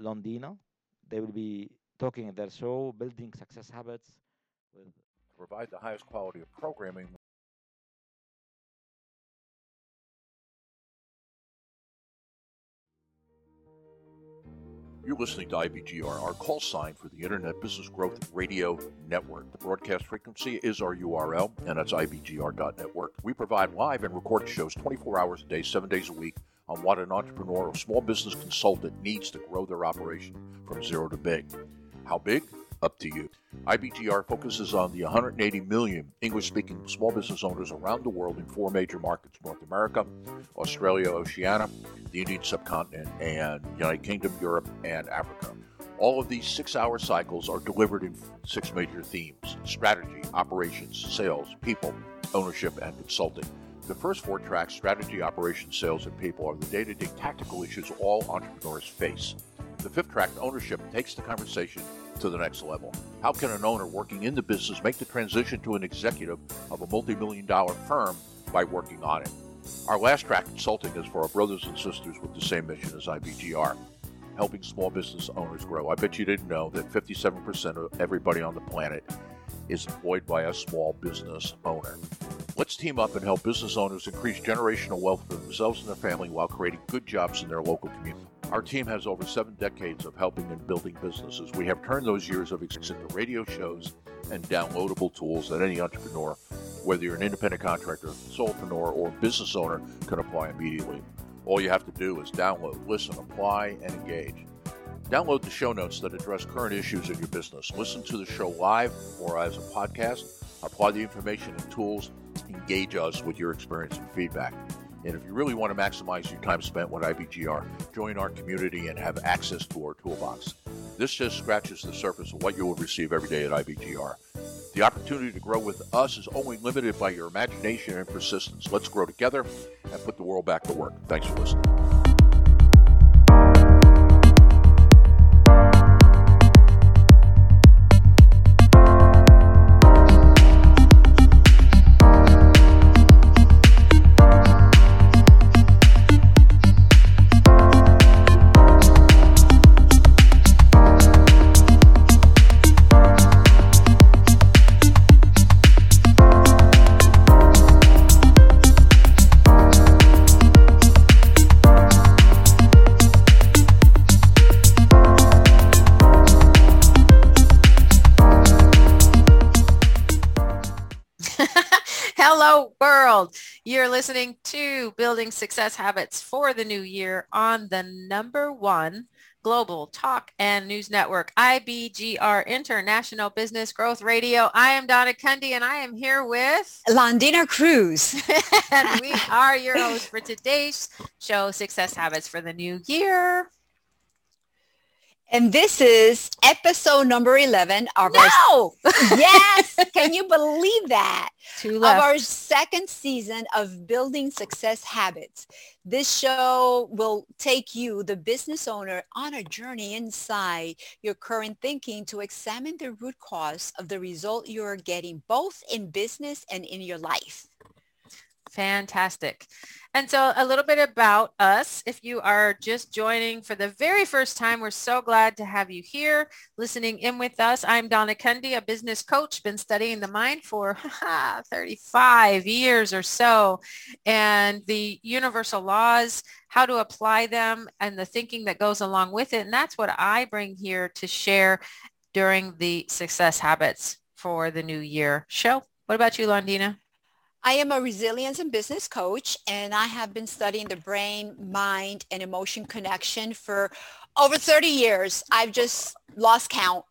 Londina. They will mm-hmm. be talking at their show, Building Success Habits. With mm-hmm. Provide the highest quality of programming You're listening to IBGR, our call sign for the Internet Business Growth Radio Network. The broadcast frequency is our URL, and that's IBGR.network. We provide live and recorded shows 24 hours a day, 7 days a week on what an entrepreneur or small business consultant needs to grow their operation from zero to big. How big? Up to you. IBGR focuses on the 180 million English speaking small business owners around the world in four major markets North America, Australia, Oceania, the Indian subcontinent, and United Kingdom, Europe, and Africa. All of these six hour cycles are delivered in six major themes strategy, operations, sales, people, ownership, and consulting. The first four tracks, strategy, operations, sales, and people, are the day to day tactical issues all entrepreneurs face. The fifth track, ownership, takes the conversation to the next level. How can an owner working in the business make the transition to an executive of a multi million dollar firm by working on it? Our last track, consulting, is for our brothers and sisters with the same mission as IBGR helping small business owners grow. I bet you didn't know that 57% of everybody on the planet is employed by a small business owner. Let's team up and help business owners increase generational wealth for themselves and their family while creating good jobs in their local community. Our team has over seven decades of helping and building businesses. We have turned those years of experience into radio shows and downloadable tools that any entrepreneur, whether you're an independent contractor, solopreneur, or business owner, can apply immediately. All you have to do is download, listen, apply, and engage. Download the show notes that address current issues in your business. Listen to the show live or as a podcast. Apply the information and tools. Engage us with your experience and feedback. And if you really want to maximize your time spent with IBGR, join our community and have access to our toolbox. This just scratches the surface of what you will receive every day at IBGR. The opportunity to grow with us is only limited by your imagination and persistence. Let's grow together and put the world back to work. Thanks for listening. You're listening to Building Success Habits for the New Year on the number one global talk and news network, IBGR International Business Growth Radio. I am Donna Kunde and I am here with Londina Cruz. and we are your hosts for today's show, Success Habits for the New Year. And this is episode number 11 of no! our Yes, can you believe that? Two left. Of our second season of Building Success Habits. This show will take you, the business owner, on a journey inside your current thinking to examine the root cause of the result you're getting both in business and in your life. Fantastic. And so a little bit about us. If you are just joining for the very first time, we're so glad to have you here listening in with us. I'm Donna Kunde, a business coach, been studying the mind for 35 years or so. And the universal laws, how to apply them and the thinking that goes along with it. And that's what I bring here to share during the Success Habits for the New Year show. What about you, Londina? I am a resilience and business coach, and I have been studying the brain, mind, and emotion connection for over 30 years. I've just lost count.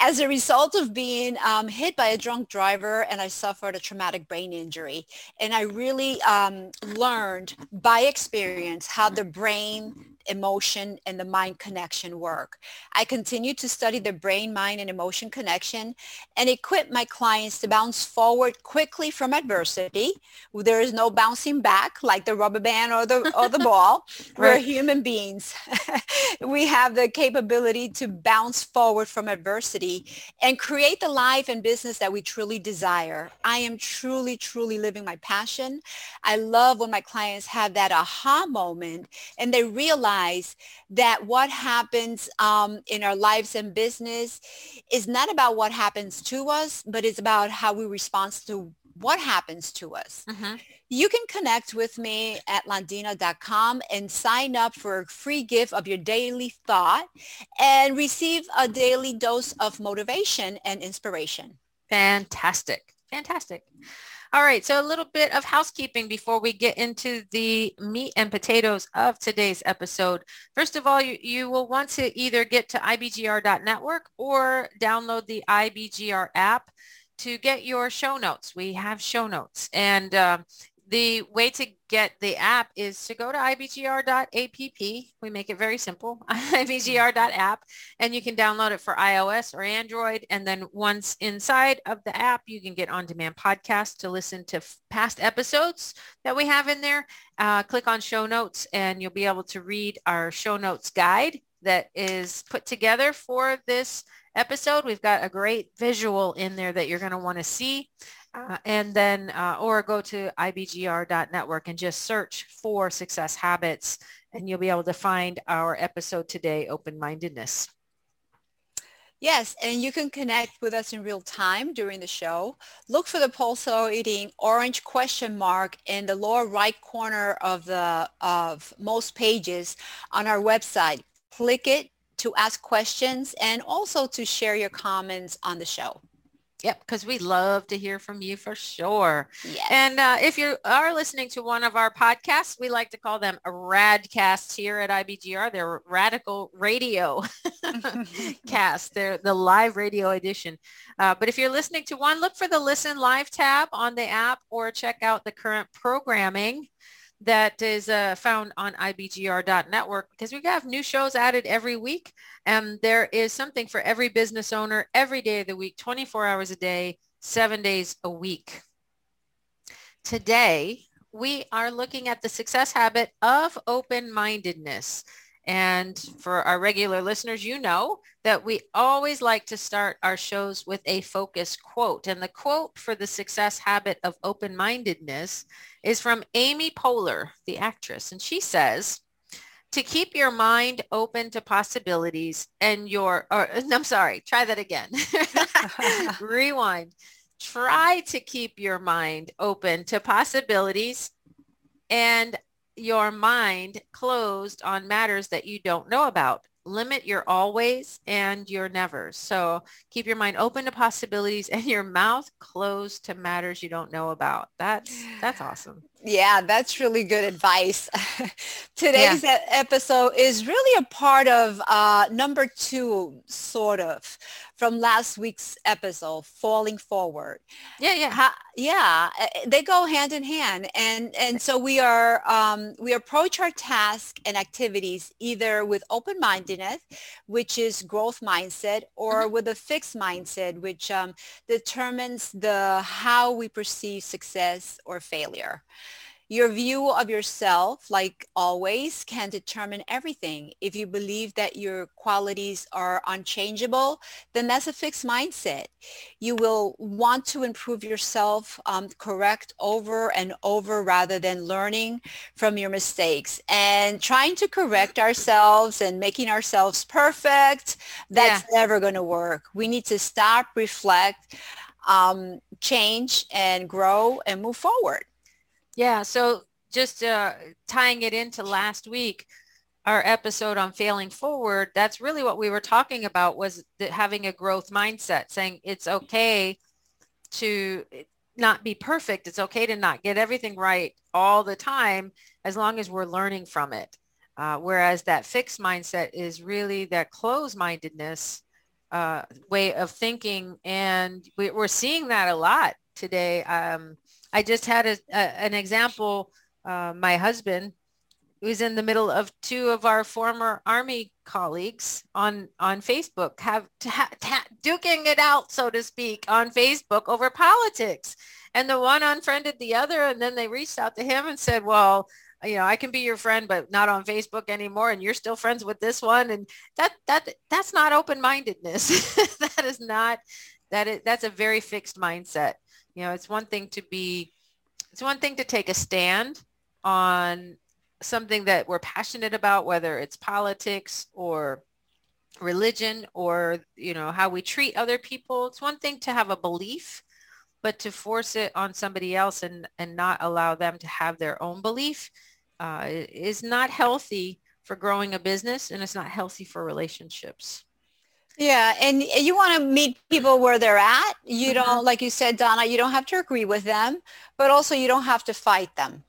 As a result of being um, hit by a drunk driver and I suffered a traumatic brain injury. And I really um, learned by experience how the brain emotion, and the mind connection work. I continue to study the brain, mind, and emotion connection and equip my clients to bounce forward quickly from adversity. There is no bouncing back like the rubber band or the, or the ball. right. We're human beings. we have the capability to bounce forward from adversity and create the life and business that we truly desire. I am truly, truly living my passion. I love when my clients have that aha moment and they realize recognize that what happens um, in our lives and business is not about what happens to us, but it's about how we respond to what happens to us. Mm-hmm. You can connect with me at londina.com and sign up for a free gift of your daily thought and receive a daily dose of motivation and inspiration. Fantastic. Fantastic. All right, so a little bit of housekeeping before we get into the meat and potatoes of today's episode. First of all, you, you will want to either get to ibgr.network or download the IBGR app to get your show notes. We have show notes and uh, the way to get the app is to go to ibgr.app. We make it very simple, ibgr.app, and you can download it for iOS or Android. And then once inside of the app, you can get on-demand podcasts to listen to past episodes that we have in there. Uh, click on show notes and you'll be able to read our show notes guide that is put together for this episode. We've got a great visual in there that you're going to want to see. Uh, and then, uh, or go to ibgr.network and just search for success habits and you'll be able to find our episode today, open-mindedness. Yes, and you can connect with us in real time during the show. Look for the pulsating orange question mark in the lower right corner of the of most pages on our website. Click it to ask questions and also to share your comments on the show. Yep, because we love to hear from you for sure. Yes. And uh, if you are listening to one of our podcasts, we like to call them radcasts here at IBGR. They're radical radio cast. They're the live radio edition. Uh, but if you're listening to one, look for the listen live tab on the app or check out the current programming that is uh, found on ibgr.network because we have new shows added every week and there is something for every business owner every day of the week 24 hours a day seven days a week. Today we are looking at the success habit of open-mindedness and for our regular listeners, you know that we always like to start our shows with a focus quote. And the quote for the success habit of open-mindedness is from Amy Poehler, the actress. And she says, to keep your mind open to possibilities and your, or I'm sorry, try that again. Rewind. Try to keep your mind open to possibilities and your mind closed on matters that you don't know about. Limit your always and your nevers. So keep your mind open to possibilities and your mouth closed to matters you don't know about. That's that's awesome. Yeah, that's really good advice. Today's yeah. episode is really a part of uh, number two, sort of, from last week's episode, Falling Forward. Yeah, yeah. How, yeah, they go hand in hand. And, and so we are, um, we approach our task and activities either with open-mindedness, which is growth mindset, or mm-hmm. with a fixed mindset, which um, determines the how we perceive success or failure. Your view of yourself, like always, can determine everything. If you believe that your qualities are unchangeable, then that's a fixed mindset. You will want to improve yourself, um, correct over and over rather than learning from your mistakes and trying to correct ourselves and making ourselves perfect. That's yeah. never going to work. We need to stop, reflect, um, change and grow and move forward. Yeah. So just uh, tying it into last week, our episode on failing forward, that's really what we were talking about was having a growth mindset, saying it's okay to not be perfect. It's okay to not get everything right all the time as long as we're learning from it. Uh, whereas that fixed mindset is really that closed-mindedness uh, way of thinking. And we, are seeing that a lot today. Um, I just had a, a, an example. Uh, my husband was in the middle of two of our former army colleagues on on Facebook have duking it out, so to speak, on Facebook over politics. And the one unfriended the other, and then they reached out to him and said, "Well, you know, I can be your friend, but not on Facebook anymore. And you're still friends with this one. And that, that, that's not open-mindedness. that is not, that is, that's a very fixed mindset. You know, it's one thing to be, it's one thing to take a stand on something that we're passionate about, whether it's politics or religion or, you know, how we treat other people. It's one thing to have a belief, but to force it on somebody else and, and not allow them to have their own belief uh, is not healthy for growing a business and it's not healthy for relationships. Yeah, and you want to meet people where they're at. You mm-hmm. don't, like you said, Donna, you don't have to agree with them, but also you don't have to fight them.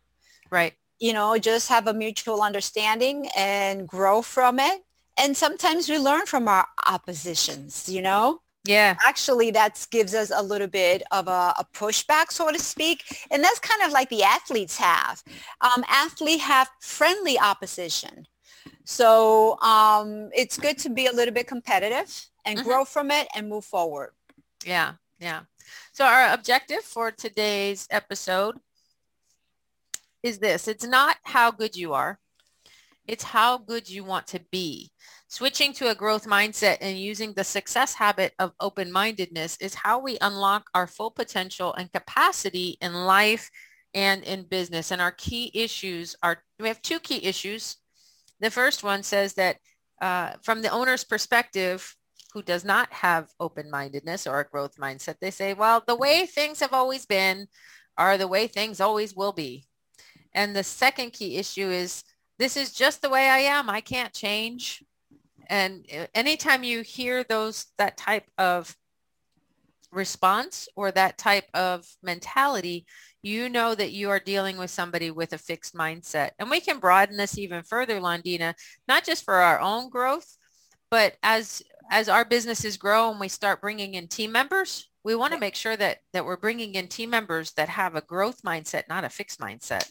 Right. You know, just have a mutual understanding and grow from it. And sometimes we learn from our oppositions, you know? Yeah. Actually, that gives us a little bit of a, a, pushback, so to speak. And that's kind of like the athletes have. Um, athletes have friendly opposition. So um, it's good to be a little bit competitive and mm-hmm. grow from it and move forward. Yeah, yeah. So our objective for today's episode is this. It's not how good you are. It's how good you want to be. Switching to a growth mindset and using the success habit of open-mindedness is how we unlock our full potential and capacity in life and in business. And our key issues are, we have two key issues the first one says that uh, from the owner's perspective, who does not have open-mindedness or a growth mindset, they say, well, the way things have always been are the way things always will be. And the second key issue is this is just the way I am. I can't change. And uh, anytime you hear those, that type of response or that type of mentality, you know that you are dealing with somebody with a fixed mindset. And we can broaden this even further, Londina, not just for our own growth, but as as our businesses grow and we start bringing in team members, we want to make sure that that we're bringing in team members that have a growth mindset, not a fixed mindset.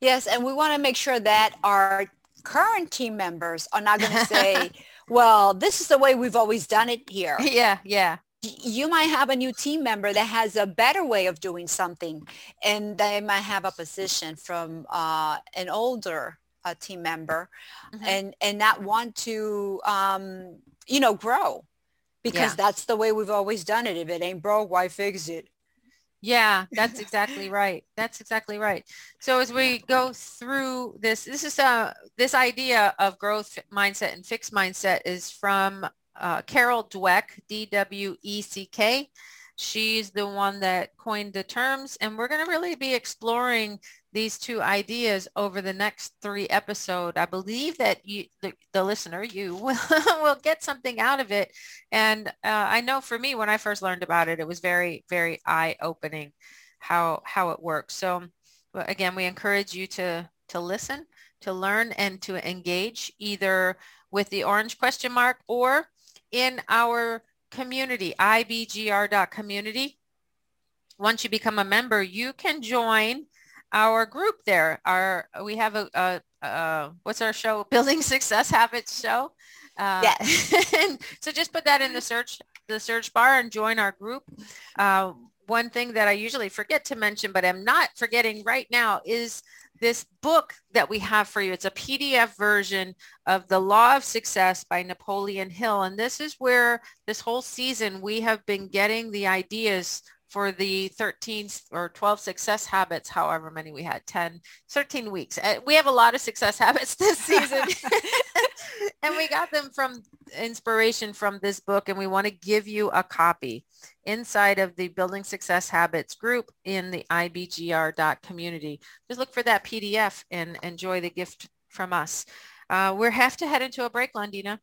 Yes, and we want to make sure that our current team members are not going to say, well, this is the way we've always done it here. Yeah, yeah you might have a new team member that has a better way of doing something and they might have a position from uh, an older uh, team member mm-hmm. and and not want to um, you know grow because yeah. that's the way we've always done it if it ain't broke why fix it yeah that's exactly right that's exactly right so as we go through this this is a uh, this idea of growth mindset and fixed mindset is from uh, Carol Dweck, D-W-E-C-K. She's the one that coined the terms, and we're going to really be exploring these two ideas over the next three episodes. I believe that you, the, the listener, you will, will get something out of it. And uh, I know for me, when I first learned about it, it was very, very eye-opening how how it works. So again, we encourage you to to listen, to learn, and to engage either with the orange question mark or in our community, ibgr.community. Once you become a member, you can join our group there. Our we have a, a, a what's our show? Building Success Habits show. Uh, yes. so just put that in the search the search bar and join our group. Uh, one thing that I usually forget to mention, but I'm not forgetting right now, is this book that we have for you. It's a PDF version of The Law of Success by Napoleon Hill. And this is where this whole season we have been getting the ideas for the 13 or 12 success habits, however many we had, 10, 13 weeks. Uh, we have a lot of success habits this season. and we got them from inspiration from this book and we want to give you a copy inside of the Building Success Habits group in the ibgr.community. Just look for that PDF and enjoy the gift from us. Uh, we have to head into a break, Londina.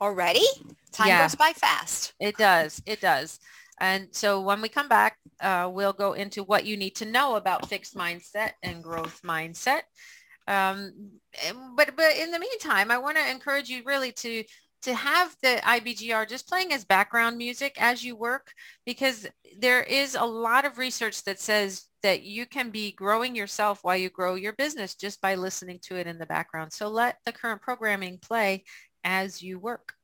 Already? Time yeah. goes by fast. It does. It does. And so when we come back, uh, we'll go into what you need to know about fixed mindset and growth mindset. Um, but but in the meantime, I want to encourage you really to to have the IBGR just playing as background music as you work, because there is a lot of research that says that you can be growing yourself while you grow your business just by listening to it in the background. So let the current programming play as you work.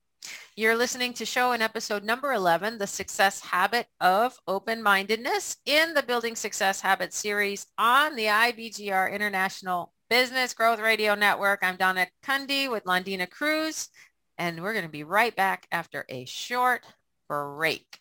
You're listening to show in episode number 11, The Success Habit of Open-Mindedness in the Building Success Habits series on the IBGR International Business Growth Radio Network. I'm Donna Kunde with Londina Cruz and we're going to be right back after a short break.